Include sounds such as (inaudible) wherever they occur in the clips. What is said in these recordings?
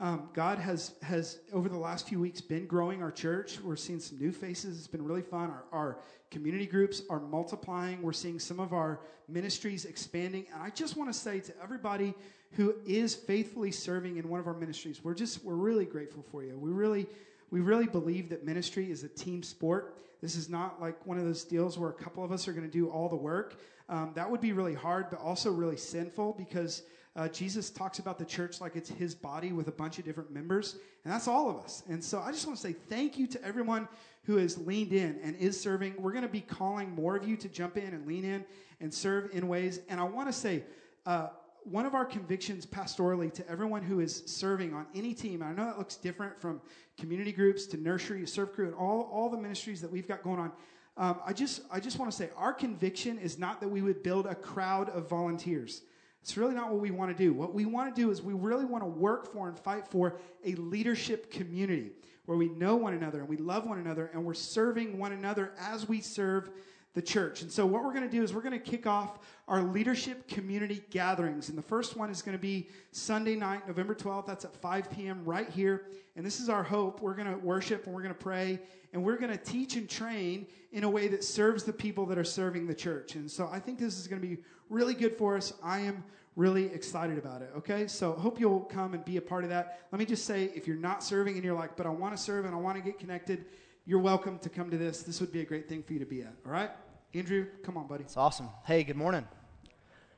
Um, God has, has, over the last few weeks, been growing our church. We're seeing some new faces. It's been really fun. Our, our community groups are multiplying. We're seeing some of our ministries expanding. And I just want to say to everybody who is faithfully serving in one of our ministries, we're just, we're really grateful for you. We really, we really believe that ministry is a team sport. This is not like one of those deals where a couple of us are going to do all the work. Um, that would be really hard, but also really sinful because uh, Jesus talks about the church like it's his body with a bunch of different members, and that's all of us. And so I just want to say thank you to everyone who has leaned in and is serving. We're going to be calling more of you to jump in and lean in and serve in ways. And I want to say, uh, one of our convictions pastorally to everyone who is serving on any team, I know that looks different from community groups to nursery, serve crew, and all, all the ministries that we've got going on. Um, I just, I just want to say our conviction is not that we would build a crowd of volunteers. It's really not what we want to do. What we want to do is we really want to work for and fight for a leadership community where we know one another and we love one another and we're serving one another as we serve the church. And so, what we're going to do is we're going to kick off our leadership community gatherings. And the first one is going to be Sunday night, November 12th. That's at 5 p.m. right here. And this is our hope. We're going to worship and we're going to pray and we're going to teach and train in a way that serves the people that are serving the church. And so, I think this is going to be really good for us. I am really excited about it. Okay, so hope you'll come and be a part of that. Let me just say, if you're not serving and you're like, but I want to serve and I want to get connected, you're welcome to come to this. This would be a great thing for you to be at. All right, Andrew, come on, buddy. It's awesome. Hey, good morning.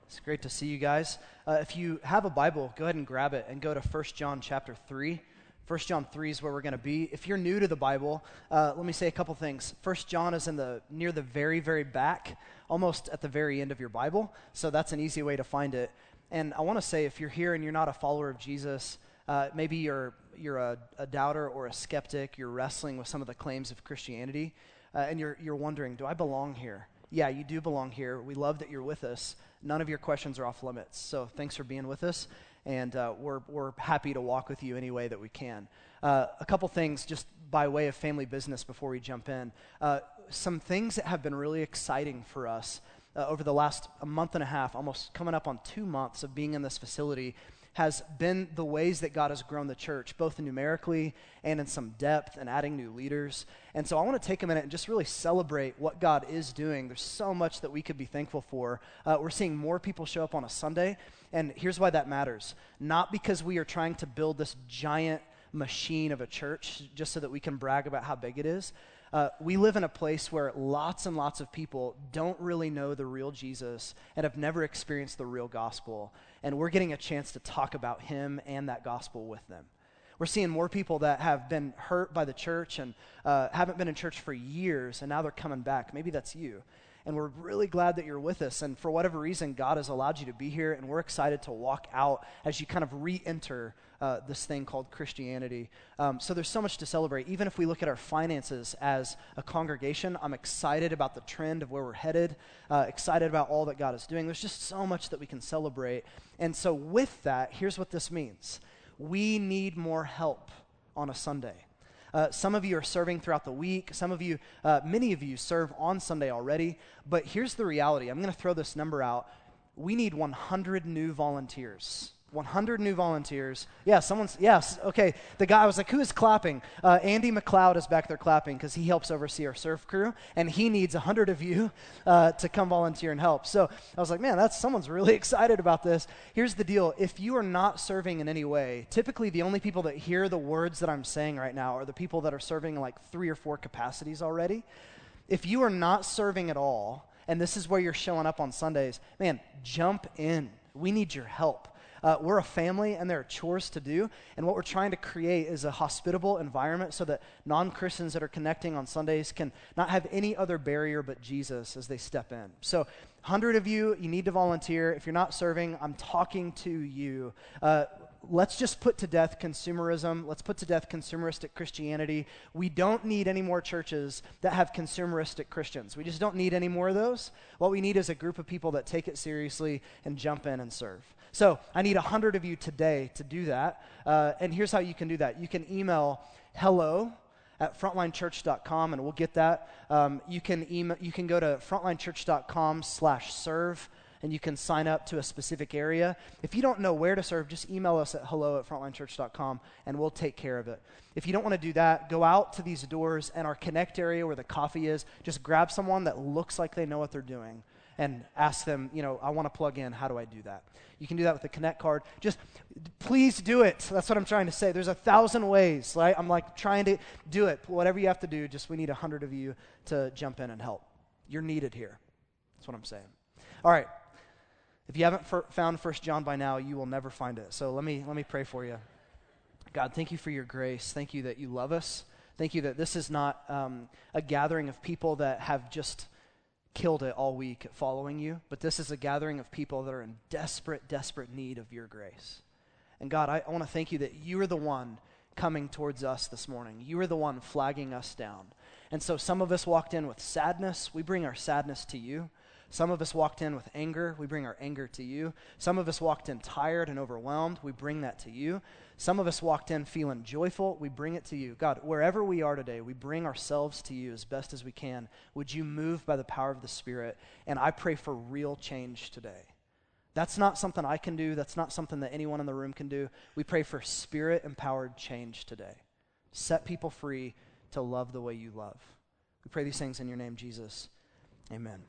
It's great to see you guys. Uh, if you have a Bible, go ahead and grab it and go to 1 John chapter 3. 1 John 3 is where we're going to be. If you're new to the Bible, uh, let me say a couple things. 1 John is in the near the very, very back, almost at the very end of your Bible. So that's an easy way to find it. And I want to say, if you're here and you're not a follower of Jesus, uh, maybe you're, you're a, a, doubter or a skeptic, you're wrestling with some of the claims of Christianity, uh, and you're, you're wondering, do I belong here? Yeah, you do belong here. We love that you're with us. None of your questions are off limits. So thanks for being with us, and uh, we're, we're happy to walk with you any way that we can. Uh, a couple things just by way of family business before we jump in. Uh, some things that have been really exciting for us uh, over the last month and a half, almost coming up on two months of being in this facility, has been the ways that God has grown the church, both numerically and in some depth and adding new leaders. And so I want to take a minute and just really celebrate what God is doing. There's so much that we could be thankful for. Uh, we're seeing more people show up on a Sunday, and here's why that matters. Not because we are trying to build this giant machine of a church just so that we can brag about how big it is, uh, we live in a place where lots and lots of people don't really know the real Jesus and have never experienced the real gospel. And we're getting a chance to talk about him and that gospel with them. We're seeing more people that have been hurt by the church and uh, haven't been in church for years, and now they're coming back. Maybe that's you and we're really glad that you're with us. And for whatever reason, God has allowed you to be here, and we're excited to walk out as you kind of re enter uh, this thing called Christianity. Um, so there's so much to celebrate. Even if we look at our finances as a congregation, I'm excited about the trend of where we're headed, uh, excited about all that God is doing. There's just so much that we can celebrate. And so, with that, here's what this means we need more help on a Sunday. Uh, some of you are serving throughout the week. Some of you, uh, many of you serve on Sunday already. But here's the reality I'm going to throw this number out. We need 100 new volunteers 100 new volunteers. Yeah, someone's, yes, okay. The guy, I was like, who is clapping? Uh, Andy McLeod is back there clapping because he helps oversee our serve crew, and he needs 100 of you uh, to come volunteer and help. So I was like, man, that's someone's really (laughs) excited about this. Here's the deal if you are not serving in any way, typically the only people that hear the words that I'm saying right now are the people that are serving in like three or four capacities already. If you are not serving at all, and this is where you're showing up on Sundays, man, jump in. We need your help. Uh, we're a family and there are chores to do. And what we're trying to create is a hospitable environment so that non Christians that are connecting on Sundays can not have any other barrier but Jesus as they step in. So, 100 of you, you need to volunteer. If you're not serving, I'm talking to you. Uh, let's just put to death consumerism. Let's put to death consumeristic Christianity. We don't need any more churches that have consumeristic Christians. We just don't need any more of those. What we need is a group of people that take it seriously and jump in and serve. So I need 100 of you today to do that. Uh, and here's how you can do that you can email hello at frontlinechurch.com and we'll get that. Um, you, can email, you can go to frontlinechurch.com slash serve and you can sign up to a specific area. If you don't know where to serve, just email us at hello at frontlinechurch.com and we'll take care of it. If you don't want to do that, go out to these doors and our connect area where the coffee is. Just grab someone that looks like they know what they're doing and ask them, you know, I want to plug in. How do I do that? You can do that with the Connect card. Just please do it. That's what I'm trying to say. There's a thousand ways, right? I'm like trying to do it. Whatever you have to do, just we need a hundred of you to jump in and help. You're needed here. That's what I'm saying. All right. If you haven't found First John by now, you will never find it. So let me let me pray for you. God, thank you for your grace. Thank you that you love us. Thank you that this is not um, a gathering of people that have just killed it all week following you, but this is a gathering of people that are in desperate, desperate need of your grace. And God, I, I want to thank you that you are the one coming towards us this morning. You are the one flagging us down. And so some of us walked in with sadness. We bring our sadness to you. Some of us walked in with anger. We bring our anger to you. Some of us walked in tired and overwhelmed. We bring that to you. Some of us walked in feeling joyful. We bring it to you. God, wherever we are today, we bring ourselves to you as best as we can. Would you move by the power of the Spirit? And I pray for real change today. That's not something I can do. That's not something that anyone in the room can do. We pray for spirit empowered change today. Set people free to love the way you love. We pray these things in your name, Jesus. Amen.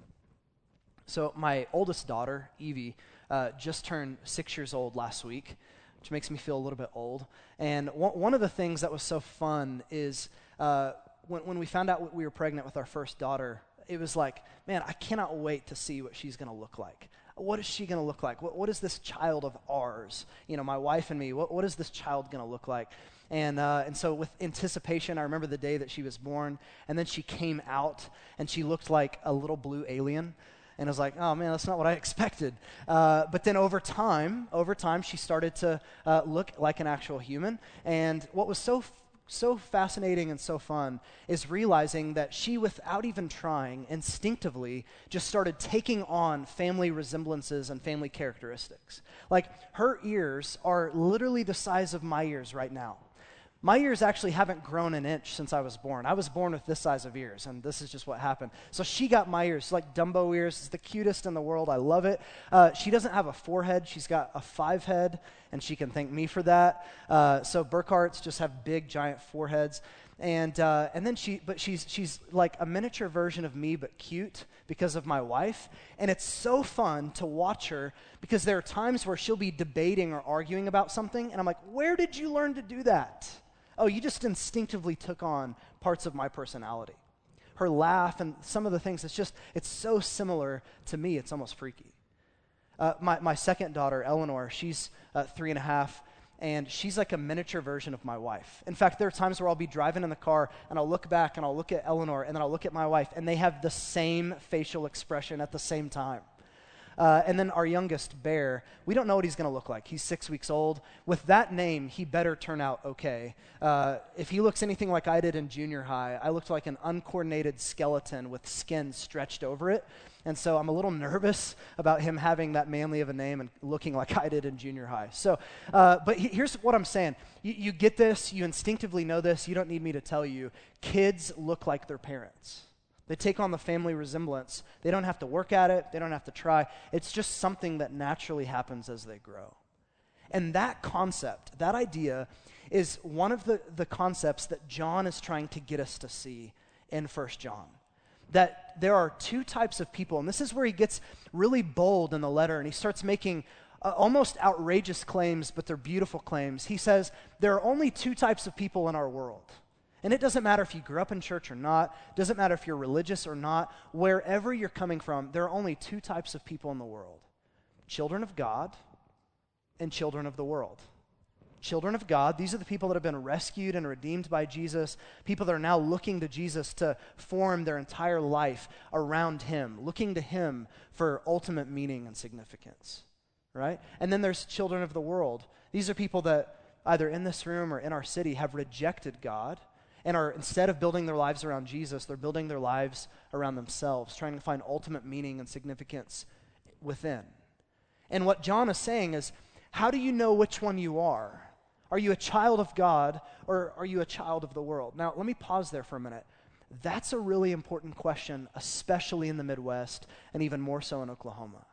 So, my oldest daughter, Evie, uh, just turned six years old last week which makes me feel a little bit old. And one, one of the things that was so fun is uh, when, when we found out we were pregnant with our first daughter, it was like, man, I cannot wait to see what she's going to look like. What is she going to look like? What, what is this child of ours? You know, my wife and me, what, what is this child going to look like? And, uh, and so, with anticipation, I remember the day that she was born, and then she came out, and she looked like a little blue alien and I was like, oh man, that's not what I expected. Uh, but then over time, over time, she started to uh, look like an actual human. And what was so so fascinating and so fun is realizing that she, without even trying, instinctively just started taking on family resemblances and family characteristics. Like her ears are literally the size of my ears right now. My ears actually haven't grown an inch since I was born. I was born with this size of ears, and this is just what happened. So she got my ears, like Dumbo ears. It's the cutest in the world. I love it. Uh, she doesn't have a forehead. She's got a five head, and she can thank me for that. Uh, so Burkhart's just have big, giant foreheads. And, uh, and then she, but she's, she's like a miniature version of me, but cute because of my wife. And it's so fun to watch her because there are times where she'll be debating or arguing about something, and I'm like, where did you learn to do that? Oh, you just instinctively took on parts of my personality. Her laugh and some of the things, it's just, it's so similar to me, it's almost freaky. Uh, my, my second daughter, Eleanor, she's uh, three and a half, and she's like a miniature version of my wife. In fact, there are times where I'll be driving in the car and I'll look back and I'll look at Eleanor and then I'll look at my wife, and they have the same facial expression at the same time. Uh, and then our youngest, Bear, we don't know what he's going to look like. He's six weeks old. With that name, he better turn out okay. Uh, if he looks anything like I did in junior high, I looked like an uncoordinated skeleton with skin stretched over it. And so I'm a little nervous about him having that manly of a name and looking like I did in junior high. So, uh, but he, here's what I'm saying you, you get this, you instinctively know this, you don't need me to tell you. Kids look like their parents. They take on the family resemblance. They don't have to work at it, they don't have to try. It's just something that naturally happens as they grow. And that concept, that idea, is one of the, the concepts that John is trying to get us to see in First John. That there are two types of people, and this is where he gets really bold in the letter and he starts making uh, almost outrageous claims, but they're beautiful claims. He says, There are only two types of people in our world. And it doesn't matter if you grew up in church or not, doesn't matter if you're religious or not, wherever you're coming from, there are only two types of people in the world children of God and children of the world. Children of God, these are the people that have been rescued and redeemed by Jesus, people that are now looking to Jesus to form their entire life around Him, looking to Him for ultimate meaning and significance, right? And then there's children of the world. These are people that either in this room or in our city have rejected God and are instead of building their lives around Jesus, they're building their lives around themselves, trying to find ultimate meaning and significance within. And what John is saying is, how do you know which one you are? Are you a child of God or are you a child of the world? Now, let me pause there for a minute. That's a really important question, especially in the Midwest and even more so in Oklahoma.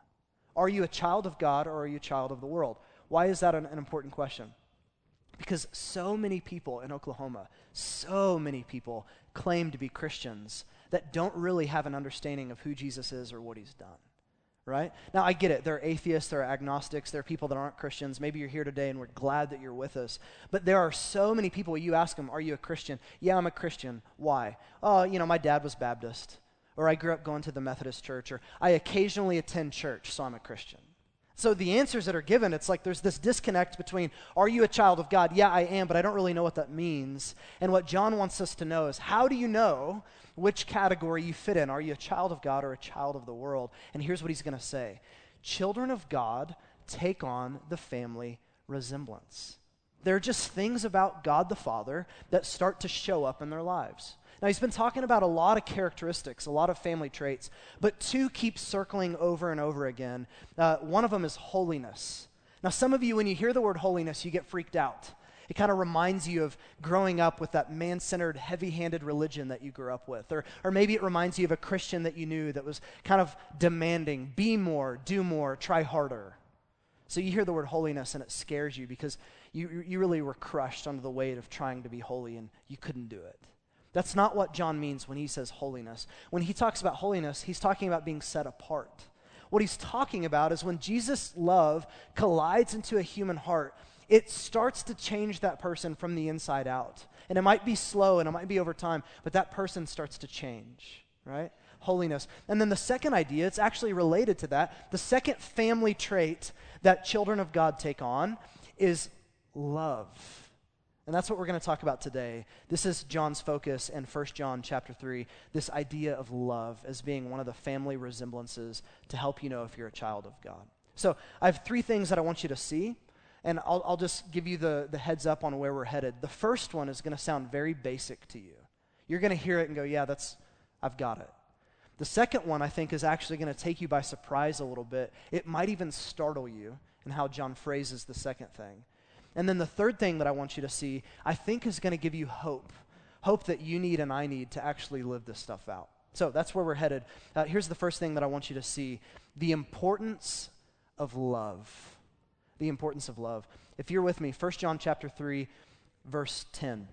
Are you a child of God or are you a child of the world? Why is that an, an important question? Because so many people in Oklahoma, so many people claim to be Christians that don't really have an understanding of who Jesus is or what he's done. Right? Now, I get it. There are atheists, there are agnostics, there are people that aren't Christians. Maybe you're here today and we're glad that you're with us. But there are so many people, you ask them, Are you a Christian? Yeah, I'm a Christian. Why? Oh, you know, my dad was Baptist, or I grew up going to the Methodist church, or I occasionally attend church, so I'm a Christian. So the answers that are given, it's like there's this disconnect between, are you a child of God? Yeah, I am, but I don't really know what that means. And what John wants us to know is, how do you know which category you fit in? Are you a child of God or a child of the world? And here's what he's going to say Children of God take on the family resemblance. There are just things about God the Father that start to show up in their lives. Now, he's been talking about a lot of characteristics, a lot of family traits, but two keep circling over and over again. Uh, one of them is holiness. Now, some of you, when you hear the word holiness, you get freaked out. It kind of reminds you of growing up with that man centered, heavy handed religion that you grew up with. Or, or maybe it reminds you of a Christian that you knew that was kind of demanding be more, do more, try harder. So you hear the word holiness and it scares you because you, you really were crushed under the weight of trying to be holy and you couldn't do it. That's not what John means when he says holiness. When he talks about holiness, he's talking about being set apart. What he's talking about is when Jesus' love collides into a human heart, it starts to change that person from the inside out. And it might be slow and it might be over time, but that person starts to change, right? Holiness. And then the second idea, it's actually related to that. The second family trait that children of God take on is love. And that's what we're going to talk about today. This is John's focus in 1 John chapter 3, this idea of love as being one of the family resemblances to help you know if you're a child of God. So I have three things that I want you to see, and I'll, I'll just give you the, the heads up on where we're headed. The first one is going to sound very basic to you. You're going to hear it and go, yeah, that's, I've got it. The second one, I think, is actually going to take you by surprise a little bit. It might even startle you in how John phrases the second thing. And then the third thing that I want you to see, I think, is going to give you hope hope that you need and I need to actually live this stuff out. So that's where we're headed. Uh, here's the first thing that I want you to see the importance of love. The importance of love. If you're with me, 1 John chapter 3, verse 10.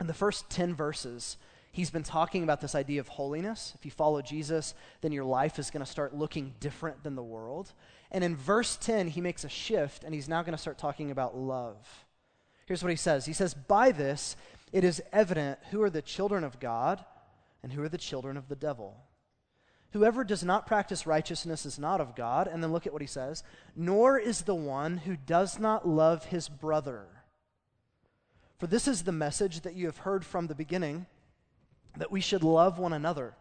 In the first 10 verses, he's been talking about this idea of holiness. If you follow Jesus, then your life is going to start looking different than the world. And in verse 10, he makes a shift and he's now going to start talking about love. Here's what he says He says, By this it is evident who are the children of God and who are the children of the devil. Whoever does not practice righteousness is not of God. And then look at what he says Nor is the one who does not love his brother. For this is the message that you have heard from the beginning that we should love one another.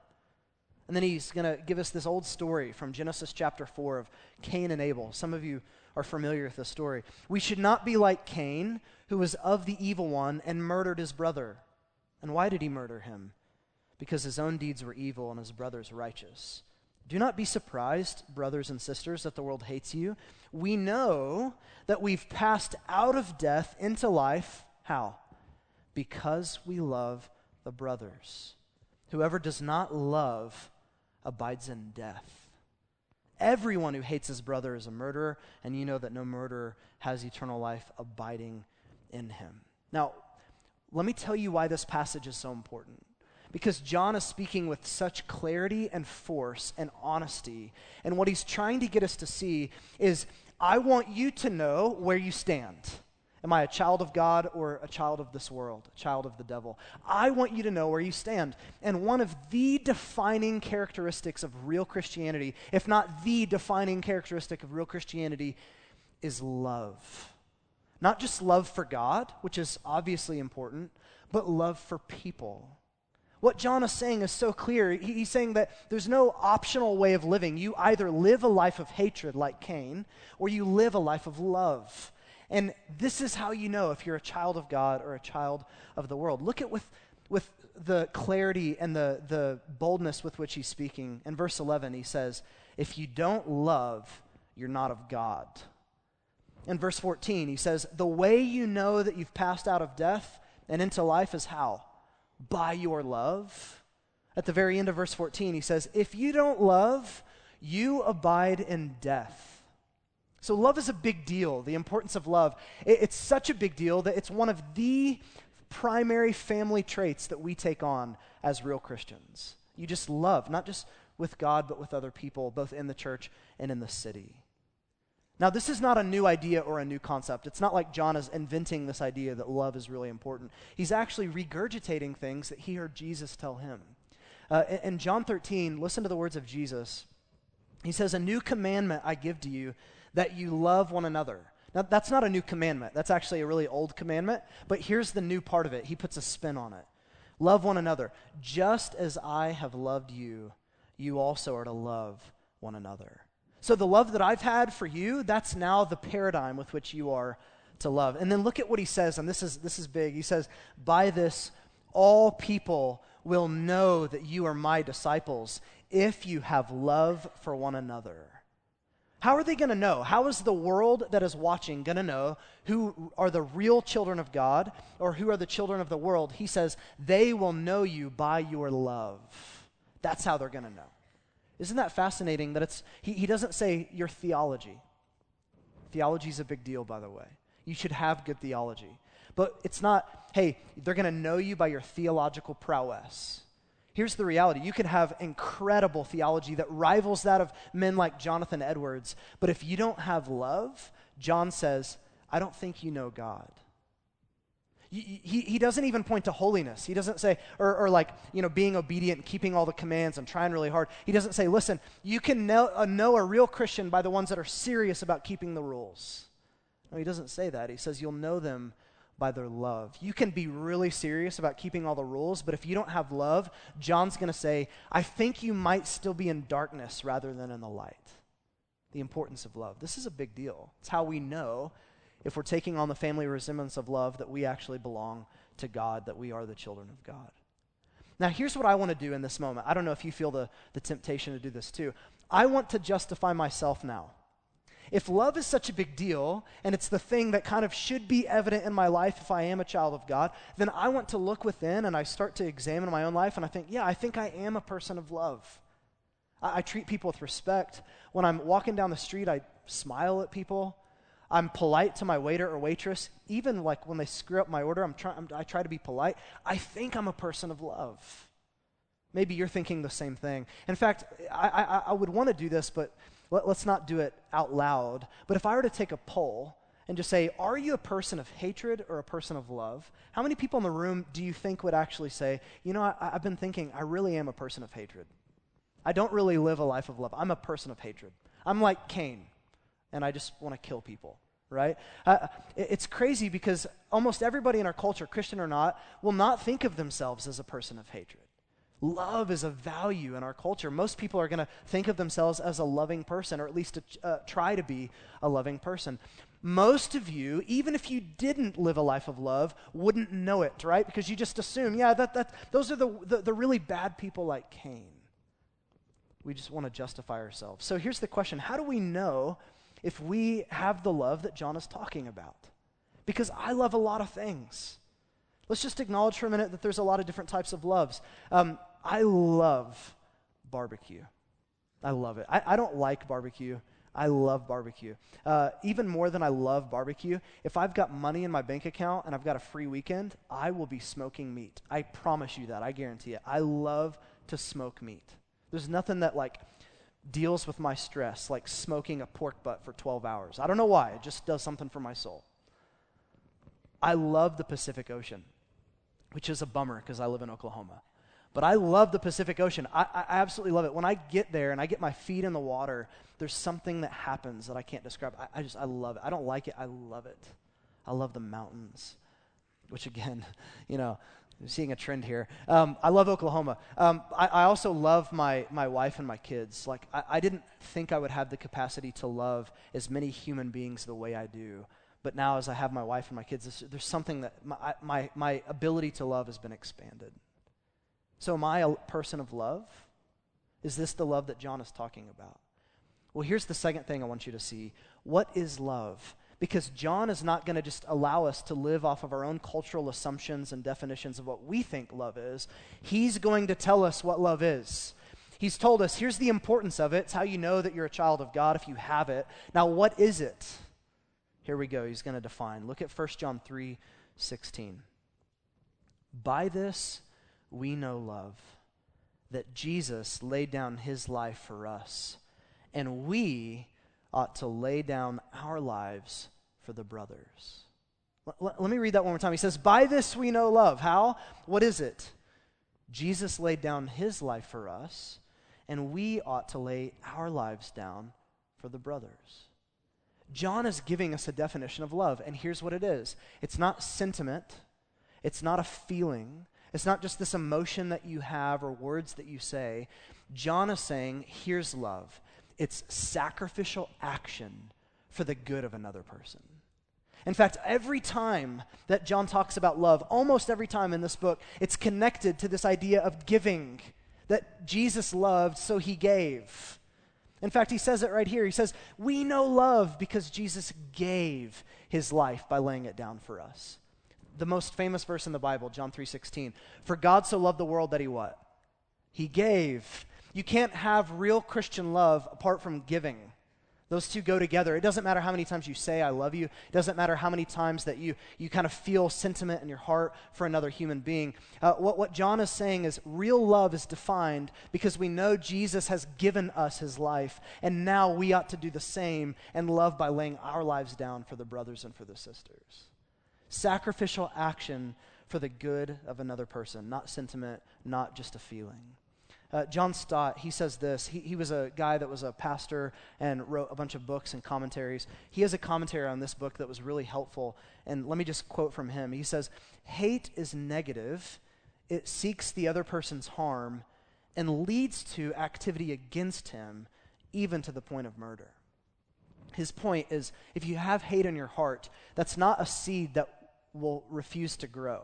And then he's going to give us this old story from Genesis chapter 4 of Cain and Abel. Some of you are familiar with this story. We should not be like Cain, who was of the evil one and murdered his brother. And why did he murder him? Because his own deeds were evil and his brother's righteous. Do not be surprised, brothers and sisters, that the world hates you. We know that we've passed out of death into life. How? Because we love the brothers. Whoever does not love abides in death. Everyone who hates his brother is a murderer, and you know that no murderer has eternal life abiding in him. Now, let me tell you why this passage is so important. Because John is speaking with such clarity and force and honesty. And what he's trying to get us to see is I want you to know where you stand. Am I a child of God or a child of this world, a child of the devil? I want you to know where you stand. And one of the defining characteristics of real Christianity, if not the defining characteristic of real Christianity, is love. Not just love for God, which is obviously important, but love for people. What John is saying is so clear. He's saying that there's no optional way of living. You either live a life of hatred like Cain, or you live a life of love. And this is how you know if you're a child of God or a child of the world. Look at with, with the clarity and the, the boldness with which he's speaking. In verse 11, he says, If you don't love, you're not of God. In verse 14, he says, The way you know that you've passed out of death and into life is how? By your love. At the very end of verse 14, he says, If you don't love, you abide in death. So, love is a big deal, the importance of love. It's such a big deal that it's one of the primary family traits that we take on as real Christians. You just love, not just with God, but with other people, both in the church and in the city. Now, this is not a new idea or a new concept. It's not like John is inventing this idea that love is really important. He's actually regurgitating things that he heard Jesus tell him. Uh, in, in John 13, listen to the words of Jesus. He says, A new commandment I give to you, that you love one another. Now, that's not a new commandment. That's actually a really old commandment. But here's the new part of it. He puts a spin on it. Love one another. Just as I have loved you, you also are to love one another. So, the love that I've had for you, that's now the paradigm with which you are to love. And then look at what he says, and this is, this is big. He says, By this, all people will know that you are my disciples if you have love for one another. How are they going to know? How is the world that is watching going to know who are the real children of God or who are the children of the world? He says, they will know you by your love. That's how they're going to know. Isn't that fascinating that it's, he, he doesn't say your theology. Theology is a big deal, by the way. You should have good theology. But it's not, hey, they're going to know you by your theological prowess. Here's the reality you can have incredible theology that rivals that of men like Jonathan Edwards, but if you don't have love, John says, I don't think you know God. He, he, doesn't even point to holiness. He doesn't say, or, or like, you know, being obedient and keeping all the commands and trying really hard. He doesn't say, listen, you can know, uh, know a real Christian by the ones that are serious about keeping the rules. No, he doesn't say that. He says, you'll know them by their love. You can be really serious about keeping all the rules, but if you don't have love, John's going to say, I think you might still be in darkness rather than in the light. The importance of love. This is a big deal. It's how we know if we're taking on the family resemblance of love that we actually belong to God, that we are the children of God. Now, here's what I want to do in this moment. I don't know if you feel the, the temptation to do this too. I want to justify myself now. If love is such a big deal, and it's the thing that kind of should be evident in my life if I am a child of God, then I want to look within and I start to examine my own life and I think, yeah, I think I am a person of love. I, I treat people with respect. When I'm walking down the street, I smile at people. I'm polite to my waiter or waitress. Even like when they screw up my order, I'm try, I'm, I try to be polite. I think I'm a person of love. Maybe you're thinking the same thing. In fact, I, I, I would want to do this, but let, us not do it out loud, but if I were to take a poll and just say, Are you a person of hatred or a person of love? How many people in the room do you think would actually say, You know, I, I've been thinking, I really am a person of hatred? I don't really live a life of love. I'm a person of hatred. I'm like Cain, and I just want to kill people, right? Uh, it's crazy because almost everybody in our culture, Christian or not, will not think of themselves as a person of hatred. Love is a value in our culture. Most people are going to think of themselves as a loving person, or at least to, uh, try to be a loving person. Most of you, even if you didn't live a life of love, wouldn't know it, right? Because you just assume, yeah, that, that, those are the, the, the really bad people like Cain. We just want to justify ourselves. So here's the question How do we know if we have the love that John is talking about? Because I love a lot of things. Let's just acknowledge for a minute that there's a lot of different types of loves. Um, I love barbecue. I love it. I, I don't like barbecue. I love barbecue. Uh, even more than I love barbecue, if I've got money in my bank account and I've got a free weekend, I will be smoking meat. I promise you that. I guarantee it. I love to smoke meat. There's nothing that like deals with my stress like smoking a pork butt for 12 hours. I don't know why. It just does something for my soul. I love the Pacific Ocean, which is a bummer because I live in Oklahoma. But I love the Pacific Ocean. I, I, absolutely love it. When I get there and I get my feet in the water, there's something that happens that I can't describe. I, I just, I love it. I don't like it. I love it. I love the mountains, which again, (laughs) you know, I'm seeing a trend here. Um, I love Oklahoma. Um, I, I, also love my, my wife and my kids. Like, I, I, didn't think I would have the capacity to love as many human beings the way I do. But now, as I have my wife and my kids, there's, something that my, my, my ability to love has been expanded. So, am I a person of love? Is this the love that John is talking about? Well, here's the second thing I want you to see. What is love? Because John is not going to just allow us to live off of our own cultural assumptions and definitions of what we think love is. He's going to tell us what love is. He's told us here's the importance of it. It's how you know that you're a child of God if you have it. Now, what is it? Here we go. He's going to define. Look at 1 John 3 16. By this we know love, that Jesus laid down his life for us, and we ought to lay down our lives for the brothers. Let, let me read that one more time. He says, By this we know love. How? What is it? Jesus laid down his life for us, and we ought to lay our lives down for the brothers. John is giving us a definition of love, and here's what it is it's not sentiment, it's not a feeling, it's not just this emotion that you have or words that you say. John is saying, here's love it's sacrificial action for the good of another person. In fact, every time that John talks about love, almost every time in this book, it's connected to this idea of giving, that Jesus loved, so he gave. In fact, he says it right here. He says, We know love because Jesus gave his life by laying it down for us. The most famous verse in the Bible, John 3:16. For God so loved the world that he what? He gave. You can't have real Christian love apart from giving. Those two go together. It doesn't matter how many times you say, I love you. It doesn't matter how many times that you, you kind of feel sentiment in your heart for another human being. Uh, what, what John is saying is real love is defined because we know Jesus has given us his life, and now we ought to do the same and love by laying our lives down for the brothers and for the sisters. Sacrificial action for the good of another person, not sentiment, not just a feeling. Uh, John Stott, he says this. He, he was a guy that was a pastor and wrote a bunch of books and commentaries. He has a commentary on this book that was really helpful. And let me just quote from him. He says, Hate is negative, it seeks the other person's harm and leads to activity against him, even to the point of murder. His point is if you have hate in your heart, that's not a seed that will refuse to grow.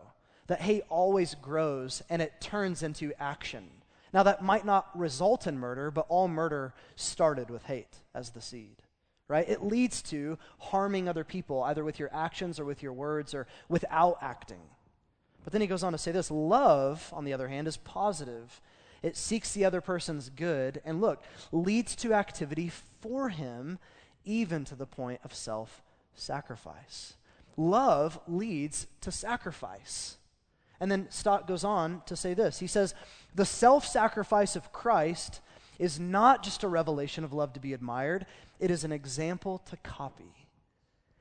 That hate always grows and it turns into action now, that might not result in murder, but all murder started with hate as the seed, right? It leads to harming other people, either with your actions or with your words or without acting. But then he goes on to say this love, on the other hand, is positive. It seeks the other person's good, and look, leads to activity for him, even to the point of self sacrifice. Love leads to sacrifice. And then Stott goes on to say this. He says, The self sacrifice of Christ is not just a revelation of love to be admired, it is an example to copy.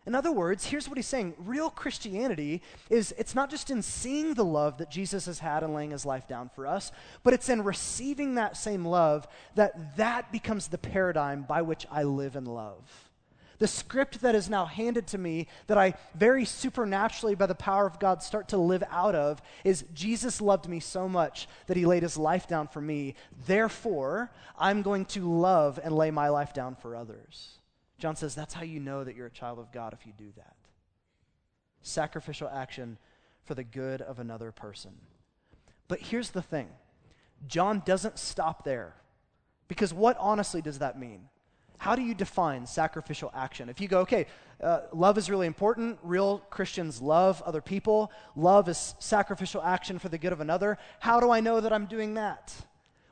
In other words, here's what he's saying real Christianity is it's not just in seeing the love that Jesus has had and laying his life down for us, but it's in receiving that same love that that becomes the paradigm by which I live and love. The script that is now handed to me, that I very supernaturally, by the power of God, start to live out of, is Jesus loved me so much that he laid his life down for me. Therefore, I'm going to love and lay my life down for others. John says that's how you know that you're a child of God if you do that. Sacrificial action for the good of another person. But here's the thing John doesn't stop there. Because what honestly does that mean? How do you define sacrificial action? If you go, okay, uh, love is really important, real Christians love other people, love is sacrificial action for the good of another, how do I know that I'm doing that?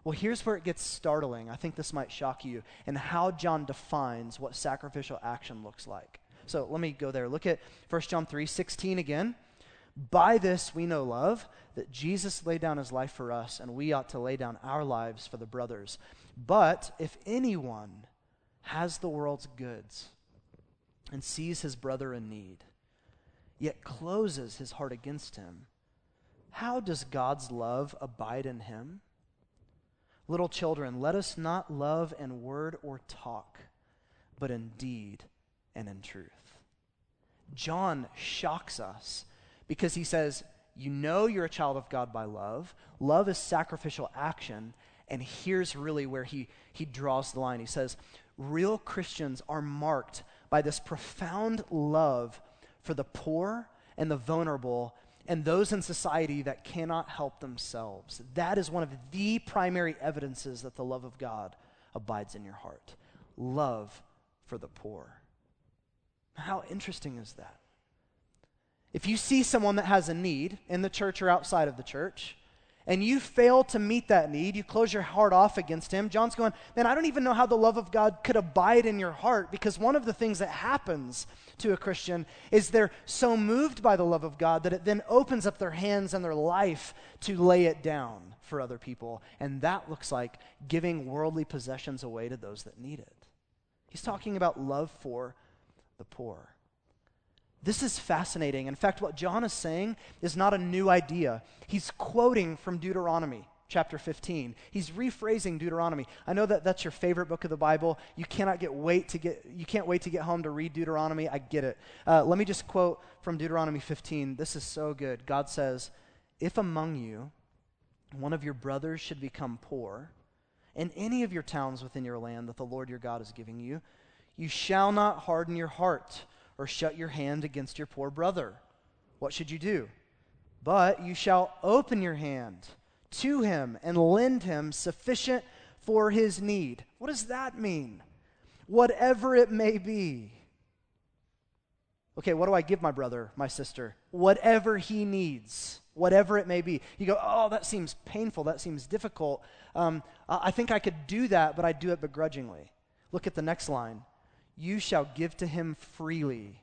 Well, here's where it gets startling. I think this might shock you, and how John defines what sacrificial action looks like. So let me go there. Look at 1 John 3 16 again. By this we know love, that Jesus laid down his life for us, and we ought to lay down our lives for the brothers. But if anyone has the world's goods and sees his brother in need, yet closes his heart against him, how does God's love abide in him? Little children, let us not love in word or talk, but in deed and in truth. John shocks us because he says, You know you're a child of God by love. Love is sacrificial action. And here's really where he, he draws the line. He says, real Christians are marked by this profound love for the poor and the vulnerable and those in society that cannot help themselves. That is one of the primary evidences that the love of God abides in your heart. Love for the poor. How interesting is that? If you see someone that has a need in the church or outside of the church, and you fail to meet that need, you close your heart off against him, John's going, Man, I don't even know how the love of God could abide in your heart because one of the things that happens to a Christian is they're so moved by the love of God that it then opens up their hands and their life to lay it down for other people. And that looks like giving worldly possessions away to those that need it. He's talking about love for the poor. This is fascinating. In fact, what John is saying is not a new idea. He's quoting from Deuteronomy chapter 15. He's rephrasing Deuteronomy. I know that that's your favorite book of the Bible. You cannot get wait to get you can't wait to get home to read Deuteronomy. I get it. Uh, let me just quote from Deuteronomy 15. This is so good. God says, "If among you one of your brothers should become poor, in any of your towns within your land that the Lord your God is giving you, you shall not harden your heart." Or shut your hand against your poor brother. What should you do? But you shall open your hand to him and lend him sufficient for his need. What does that mean? Whatever it may be. Okay, what do I give my brother, my sister? Whatever he needs, whatever it may be. You go, oh, that seems painful. That seems difficult. Um, I think I could do that, but I do it begrudgingly. Look at the next line you shall give to him freely,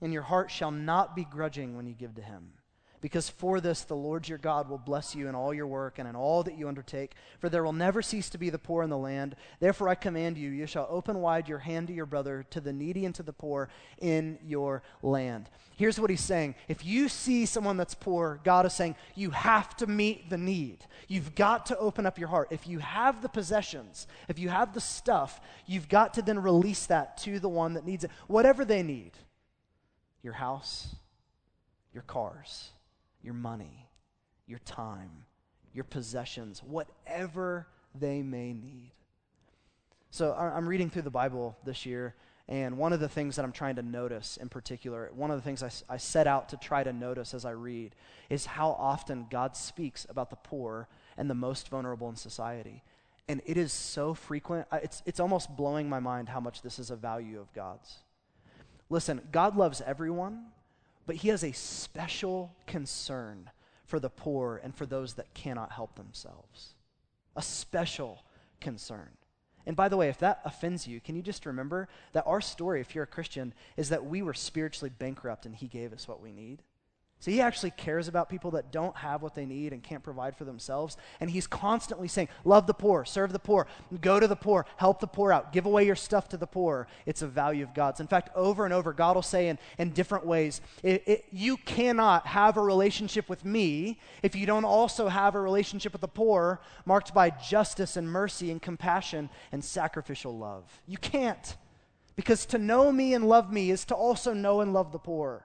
and your heart shall not be grudging when you give to him. Because for this the Lord your God will bless you in all your work and in all that you undertake, for there will never cease to be the poor in the land. Therefore I command you, you shall open wide your hand to your brother, to the needy and to the poor in your land. Here's what he's saying. If you see someone that's poor, God is saying, you have to meet the need. You've got to open up your heart. If you have the possessions, if you have the stuff, you've got to then release that to the one that needs it, whatever they need your house, your cars your money, your time, your possessions, whatever they may need. So I'm reading through the Bible this year, and one of the things that I'm trying to notice in particular, one of the things I, I set out to try to notice as I read, is how often God speaks about the poor and the most vulnerable in society. And it is so frequent, it's, it's almost blowing my mind how much this is a value of God's. Listen, God loves everyone, but he has a special concern for the poor and for those that cannot help themselves. A special concern. And by the way, if that offends you, can you just remember that our story, if you're a Christian, is that we were spiritually bankrupt and he gave us what we need? So he actually cares about people that don't have what they need and can't provide for themselves. And he's constantly saying, Love the poor, serve the poor, go to the poor, help the poor out, give away your stuff to the poor. It's a value of God's. In fact, over and over, God will say in, in different ways, it, it, You cannot have a relationship with me if you don't also have a relationship with the poor marked by justice and mercy and compassion and sacrificial love. You can't. Because to know me and love me is to also know and love the poor.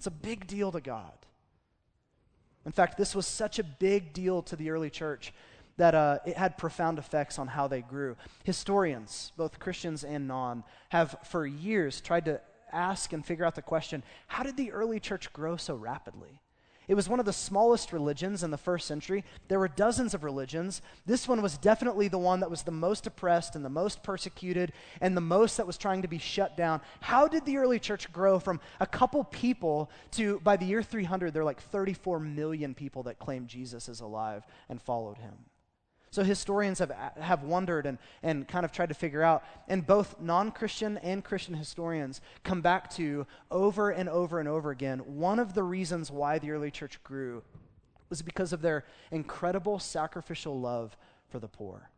It's a big deal to God. In fact, this was such a big deal to the early church that uh, it had profound effects on how they grew. Historians, both Christians and non, have for years tried to ask and figure out the question how did the early church grow so rapidly? It was one of the smallest religions in the first century. There were dozens of religions. This one was definitely the one that was the most oppressed and the most persecuted and the most that was trying to be shut down. How did the early church grow from a couple people to, by the year 300, there are like 34 million people that claimed Jesus is alive and followed him? So historians have, have wondered and, and kind of tried to figure out, and both non Christian and Christian historians come back to over and over and over again. One of the reasons why the early church grew was because of their incredible sacrificial love for the poor.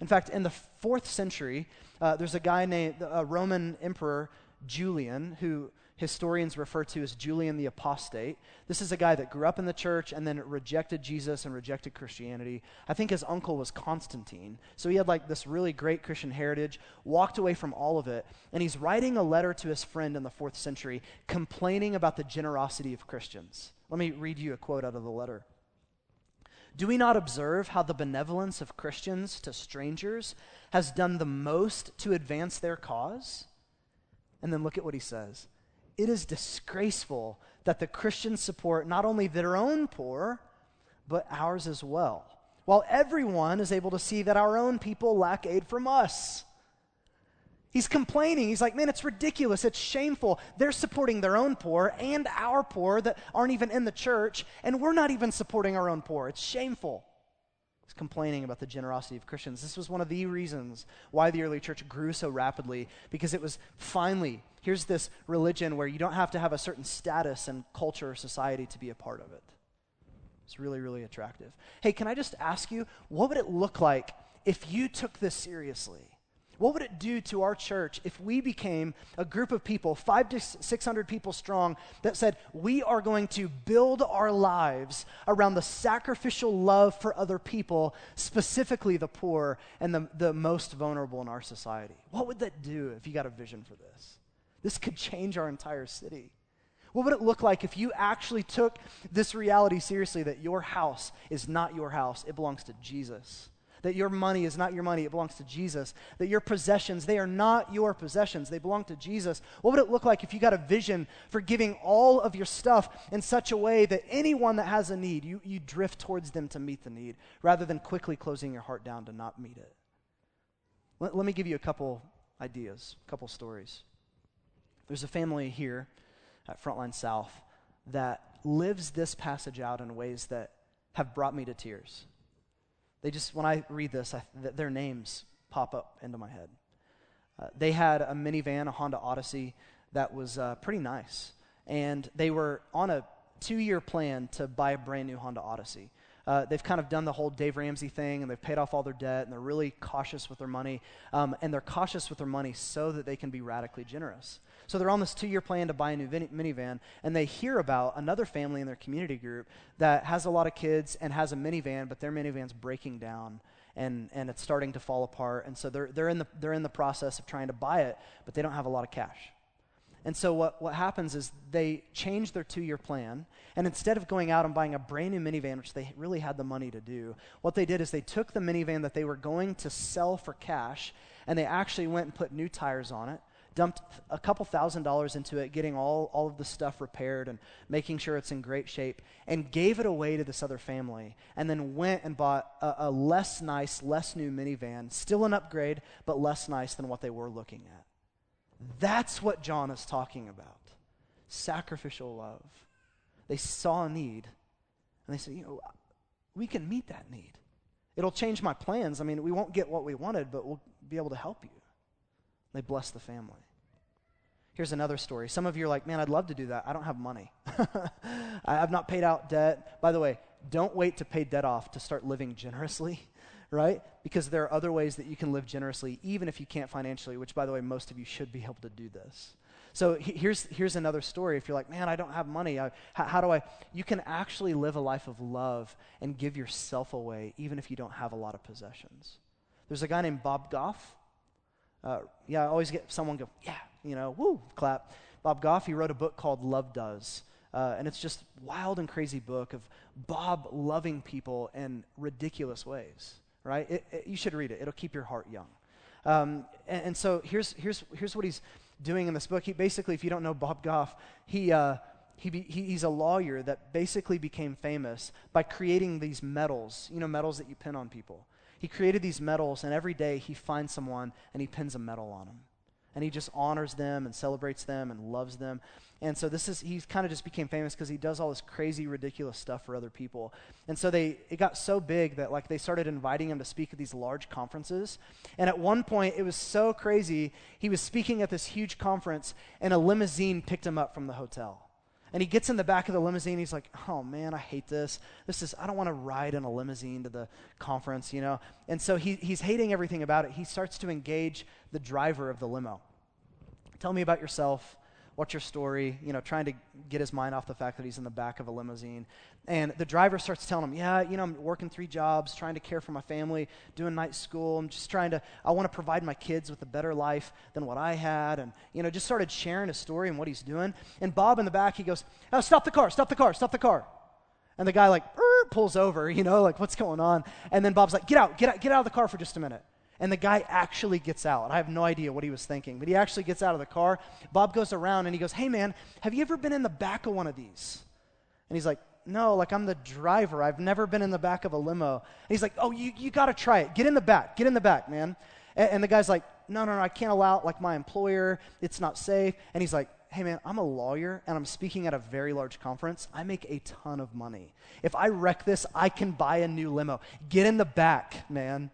In fact, in the fourth century, uh, there's a guy named a Roman emperor Julian who historians refer to as Julian the Apostate. This is a guy that grew up in the church and then rejected Jesus and rejected Christianity. I think his uncle was Constantine. So he had like this really great Christian heritage, walked away from all of it, and he's writing a letter to his friend in the fourth century complaining about the generosity of Christians. Let me read you a quote out of the letter. Do we not observe how the benevolence of Christians to strangers has done the most to advance their cause? And then look at what he says it is disgraceful that the Christians support not only their own poor, but ours as well, while everyone is able to see that our own people lack aid from us. He's complaining. He's like, man, it's ridiculous. It's shameful. They're supporting their own poor and our poor that aren't even in the church, and we're not even supporting our own poor. It's shameful. He's complaining about the generosity of Christians. This was one of the reasons why the early church grew so rapidly, because it was finally, here's this religion where you don't have to have a certain status and culture or society to be a part of it. It's really, really attractive. Hey, can I just ask you, what would it look like if you took this seriously? What would it do to our church if we became a group of people, five to 600 people strong, that said, we are going to build our lives around the sacrificial love for other people, specifically the poor and the, the most vulnerable in our society? What would that do if you got a vision for this? This could change our entire city. What would it look like if you actually took this reality seriously that your house is not your house, it belongs to Jesus? that your money is not your money, it belongs to Jesus, that your possessions, they are not your possessions, they belong to Jesus. What would it look like if you got a vision for giving all of your stuff in such a way that anyone that has a need, you, you drift towards them to meet the need rather than quickly closing your heart down to not meet it? Let, let me give you a couple ideas, a couple stories. There's a family here at Frontline South that lives this passage out in ways that have brought me to tears. They just, when I read this, I, th- their names pop up into my head. Uh, they had a minivan, a Honda Odyssey, that was uh, pretty nice. And they were on a two year plan to buy a brand new Honda Odyssey. Uh, they've kind of done the whole Dave Ramsey thing and they've paid off all their debt and they're really cautious with their money. Um, and they're cautious with their money so that they can be radically generous. So they're on this two year plan to buy a new vin- minivan, and they hear about another family in their community group that has a lot of kids and has a minivan, but their minivan's breaking down. And, and it's starting to fall apart. And so they're, they're, in the, they're in the process of trying to buy it, but they don't have a lot of cash. And so what, what happens is they change their two year plan, and instead of going out and buying a brand new minivan, which they really had the money to do, what they did is they took the minivan that they were going to sell for cash, and they actually went and put new tires on it, dumped a couple thousand dollars into it, getting all, all of the stuff repaired and making sure it's in great shape, and gave it away to this other family, and then went and bought a, a less nice, less new minivan, still an upgrade, but less nice than what they were looking at. That's what John is talking about sacrificial love. They saw a need, and they said, you know, we can meet that need. It'll change my plans. I mean, we won't get what we wanted, but we'll be able to help you. They bless the family. Here's another story. Some of you are like, man, I'd love to do that. I don't have money. (laughs) I've not paid out debt. By the way, don't wait to pay debt off to start living generously, (laughs) right? Because there are other ways that you can live generously, even if you can't financially, which, by the way, most of you should be able to do this. So here's, here's another story. If you're like, man, I don't have money, I, how, how do I? You can actually live a life of love and give yourself away, even if you don't have a lot of possessions. There's a guy named Bob Goff. Uh, yeah, I always get someone go, yeah, you know, woo, clap. Bob Goff, he wrote a book called Love Does. Uh, and it's just wild and crazy book of Bob loving people in ridiculous ways, right? It, it, you should read it. It'll keep your heart young. Um, and, and, so here's, here's, here's what he's doing in this book. He basically, if you don't know Bob Goff, he, uh, he, be, he, he's a lawyer that basically became famous by creating these medals, you know, medals that you pin on people. He created these medals, and every day he finds someone and he pins a medal on them. And he just honors them and celebrates them and loves them. And so this is he kind of just became famous because he does all this crazy, ridiculous stuff for other people. And so they it got so big that like they started inviting him to speak at these large conferences. And at one point it was so crazy, he was speaking at this huge conference, and a limousine picked him up from the hotel. And he gets in the back of the limousine. He's like, oh man, I hate this. This is, I don't want to ride in a limousine to the conference, you know? And so he, he's hating everything about it. He starts to engage the driver of the limo. Tell me about yourself. What's your story? You know, trying to get his mind off the fact that he's in the back of a limousine. And the driver starts telling him, Yeah, you know, I'm working three jobs, trying to care for my family, doing night school. I'm just trying to, I want to provide my kids with a better life than what I had. And, you know, just started sharing his story and what he's doing. And Bob in the back, he goes, oh, Stop the car, stop the car, stop the car. And the guy, like, pulls over, (laughs) you know, like, what's going on? And then Bob's like, Get out, get out, get out of the car for just a minute. And the guy actually gets out. I have no idea what he was thinking, but he actually gets out of the car. Bob goes around and he goes, Hey, man, have you ever been in the back of one of these? And he's like, No, like I'm the driver. I've never been in the back of a limo. And he's like, Oh, you, you got to try it. Get in the back. Get in the back, man. And, and the guy's like, no, no, no, I can't allow it like my employer. It's not safe. And he's like, hey man, I'm a lawyer and I'm speaking at a very large conference. I make a ton of money. If I wreck this, I can buy a new limo. Get in the back, man.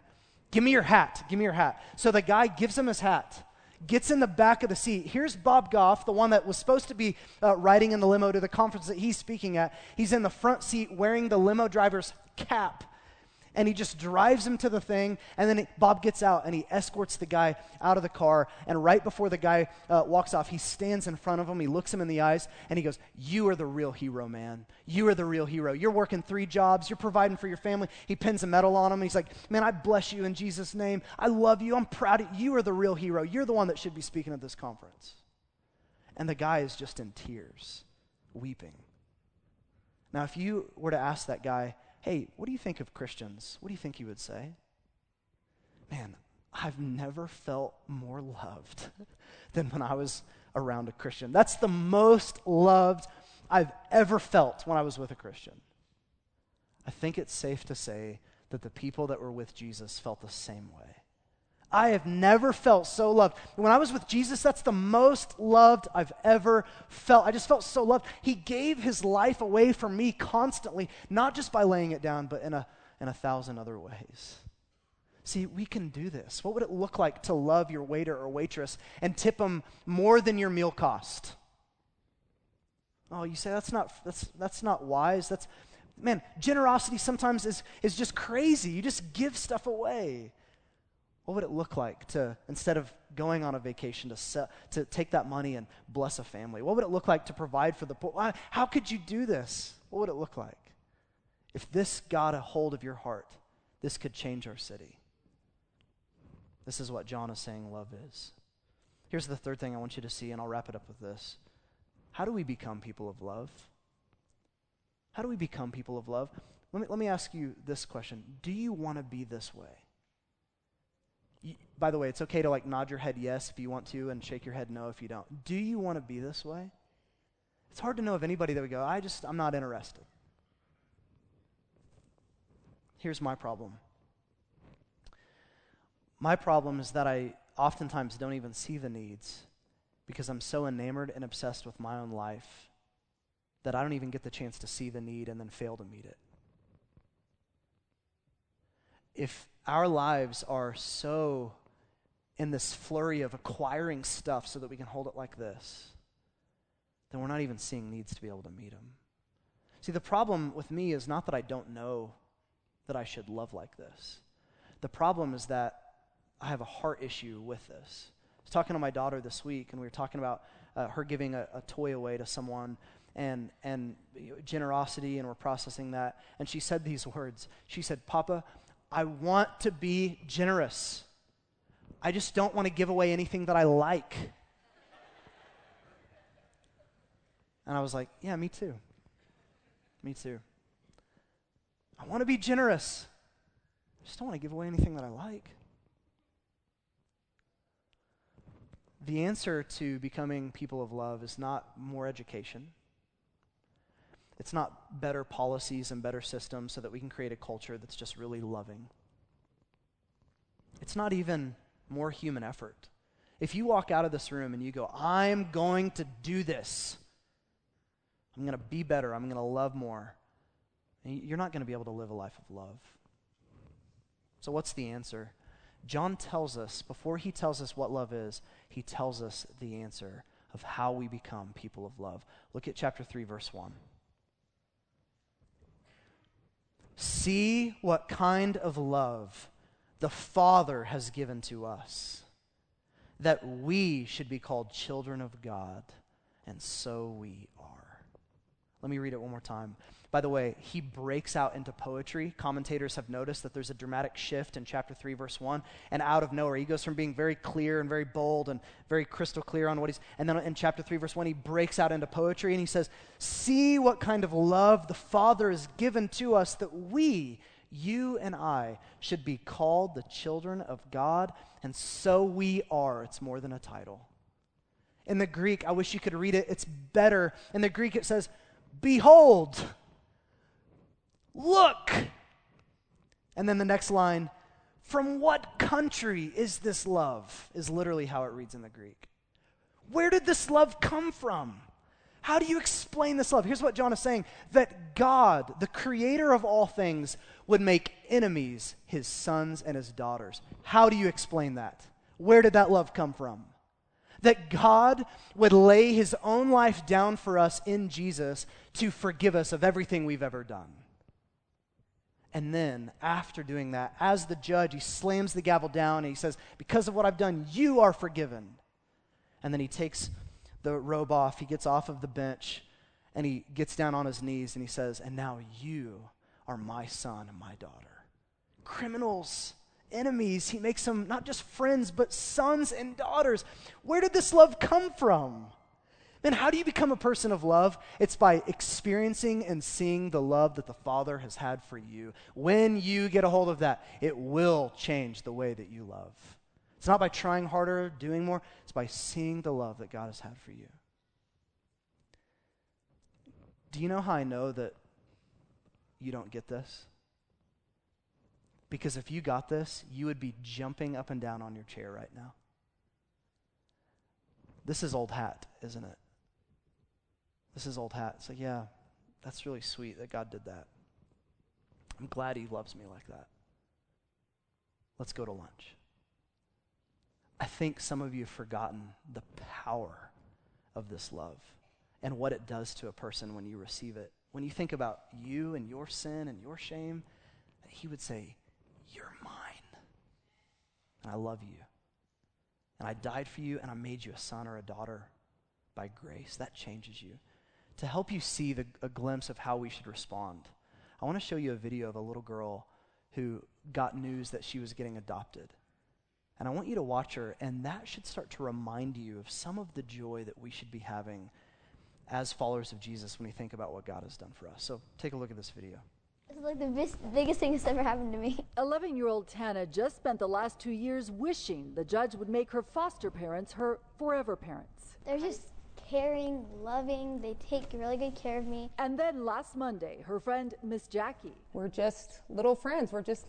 Give me your hat. Give me your hat. So the guy gives him his hat, gets in the back of the seat. Here's Bob Goff, the one that was supposed to be uh, riding in the limo to the conference that he's speaking at. He's in the front seat wearing the limo driver's cap and he just drives him to the thing. And then Bob gets out and he escorts the guy out of the car. And right before the guy uh, walks off, he stands in front of him. He looks him in the eyes and he goes, You are the real hero, man. You are the real hero. You're working three jobs. You're providing for your family. He pins a medal on him. He's like, Man, I bless you in Jesus' name. I love you. I'm proud of you. You are the real hero. You're the one that should be speaking at this conference. And the guy is just in tears, weeping. Now, if you were to ask that guy, Hey, what do you think of Christians? What do you think he would say? Man, I've never felt more loved (laughs) than when I was around a Christian. That's the most loved I've ever felt when I was with a Christian. I think it's safe to say that the people that were with Jesus felt the same way. I have never felt so loved. When I was with Jesus, that's the most loved I've ever felt. I just felt so loved. He gave his life away for me constantly, not just by laying it down, but in a, in a thousand other ways. See, we can do this. What would it look like to love your waiter or waitress and tip them more than your meal cost? Oh, you say that's not that's that's not wise. That's man, generosity sometimes is is just crazy. You just give stuff away. What would it look like to, instead of going on a vacation, to, to take that money and bless a family? What would it look like to provide for the poor? How could you do this? What would it look like? If this got a hold of your heart, this could change our city. This is what John is saying love is. Here's the third thing I want you to see, and I'll wrap it up with this. How do we become people of love? How do we become people of love? Let me, let me ask you this question Do you want to be this way? By the way, it's okay to like nod your head yes if you want to and shake your head no if you don't. Do you want to be this way? It's hard to know of anybody that would go, I just, I'm not interested. Here's my problem. My problem is that I oftentimes don't even see the needs because I'm so enamored and obsessed with my own life that I don't even get the chance to see the need and then fail to meet it. If our lives are so in this flurry of acquiring stuff so that we can hold it like this, then we're not even seeing needs to be able to meet them. See, the problem with me is not that I don't know that I should love like this. The problem is that I have a heart issue with this. I was talking to my daughter this week, and we were talking about uh, her giving a, a, toy away to someone and, and generosity, and we're processing that. And she said these (laughs) words She said, Papa, I want to be generous. I just don't want to give away anything that I like. And I was like, yeah, me too. Me too. I want to be generous. I just don't want to give away anything that I like. The answer to becoming people of love is not more education. It's not better policies and better systems so that we can create a culture that's just really loving. It's not even more human effort. If you walk out of this room and you go, I'm going to do this, I'm going to be better, I'm going to love more, you're not going to be able to live a life of love. So, what's the answer? John tells us, before he tells us what love is, he tells us the answer of how we become people of love. Look at chapter 3, verse 1. See what kind of love the Father has given to us, that we should be called children of God, and so we are. Let me read it one more time. By the way, he breaks out into poetry. Commentators have noticed that there's a dramatic shift in chapter 3, verse 1, and out of nowhere. He goes from being very clear and very bold and very crystal clear on what he's. And then in chapter 3, verse 1, he breaks out into poetry and he says, See what kind of love the Father has given to us that we, you and I, should be called the children of God, and so we are. It's more than a title. In the Greek, I wish you could read it, it's better. In the Greek, it says, Behold Look! And then the next line, From what country is this love? Is literally how it reads in the Greek. Where did this love come from? How do you explain this love? Here's what John is saying that God, the creator of all things, would make enemies his sons and his daughters. How do you explain that? Where did that love come from? That God would lay his own life down for us in Jesus to forgive us of everything we've ever done. And then, after doing that, as the judge, he slams the gavel down and he says, Because of what I've done, you are forgiven. And then he takes the robe off, he gets off of the bench, and he gets down on his knees and he says, And now you are my son and my daughter. Criminals, enemies, he makes them not just friends, but sons and daughters. Where did this love come from? Then, how do you become a person of love? It's by experiencing and seeing the love that the Father has had for you. When you get a hold of that, it will change the way that you love. It's not by trying harder, doing more, it's by seeing the love that God has had for you. Do you know how I know that you don't get this? Because if you got this, you would be jumping up and down on your chair right now. This is old hat, isn't it? This is old hat. It's like, yeah, that's really sweet that God did that. I'm glad He loves me like that. Let's go to lunch. I think some of you have forgotten the power of this love and what it does to a person when you receive it. When you think about you and your sin and your shame, he would say, You're mine. And I love you. And I died for you, and I made you a son or a daughter by grace. That changes you. To help you see the, a glimpse of how we should respond, I want to show you a video of a little girl who got news that she was getting adopted. And I want you to watch her, and that should start to remind you of some of the joy that we should be having as followers of Jesus when we think about what God has done for us. So take a look at this video. It's like the bis- biggest thing that's ever happened to me. (laughs) 11 year old Tana just spent the last two years wishing the judge would make her foster parents her forever parents. They're just caring, loving, they take really good care of me. And then last Monday, her friend Miss Jackie, We're just little friends. We're just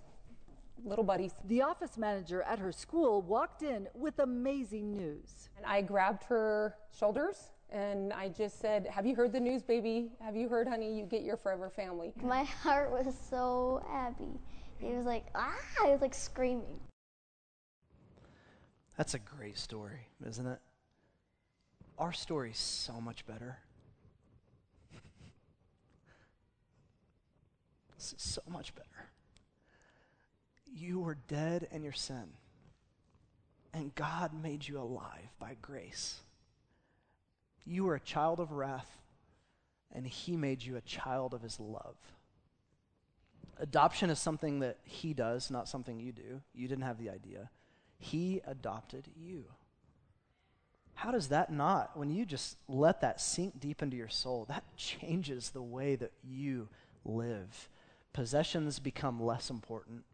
little buddies. the office manager at her school, walked in with amazing news. And I grabbed her shoulders and I just said, Have you heard the news, baby? Have you heard, honey? You get your forever family. My heart was so happy. It was like, ah, I was like screaming. That's a great story, isn't it? Our story's so much better. It's so much better. You were dead in your sin, and God made you alive by grace. You were a child of wrath, and He made you a child of His love. Adoption is something that He does, not something you do. You didn't have the idea. He adopted you. How does that not, when you just let that sink deep into your soul, that changes the way that you live? Possessions become less important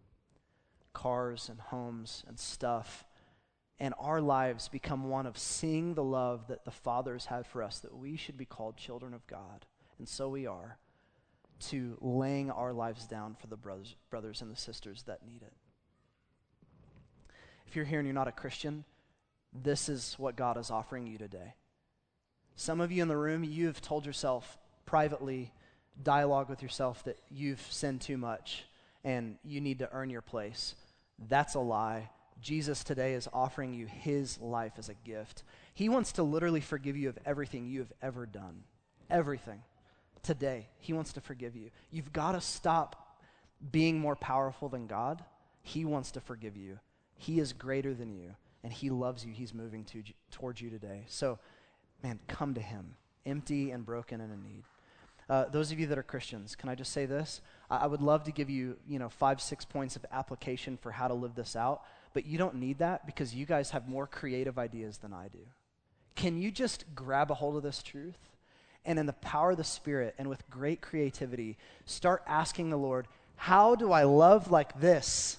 cars and homes and stuff. And our lives become one of seeing the love that the Father's had for us, that we should be called children of God. And so we are, to laying our lives down for the brothers, brothers and the sisters that need it. If you're here and you're not a Christian, this is what God is offering you today. Some of you in the room, you've told yourself privately, dialogue with yourself, that you've sinned too much and you need to earn your place. That's a lie. Jesus today is offering you his life as a gift. He wants to literally forgive you of everything you have ever done. Everything. Today, he wants to forgive you. You've got to stop being more powerful than God. He wants to forgive you. He is greater than you, and he loves you. He's moving to, towards you today. So, man, come to him, empty and broken and in need. Uh, those of you that are Christians, can I just say this? I, I would love to give you, you know, five, six points of application for how to live this out, but you don't need that because you guys have more creative ideas than I do. Can you just grab a hold of this truth and, in the power of the Spirit and with great creativity, start asking the Lord, how do I love like this,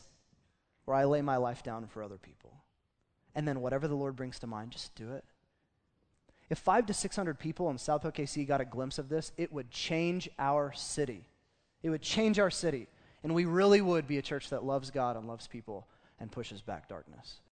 where I lay my life down for other people? And then whatever the Lord brings to mind, just do it. If five to 600 people in South OKC got a glimpse of this, it would change our city. It would change our city. And we really would be a church that loves God and loves people. and pushes back darkness.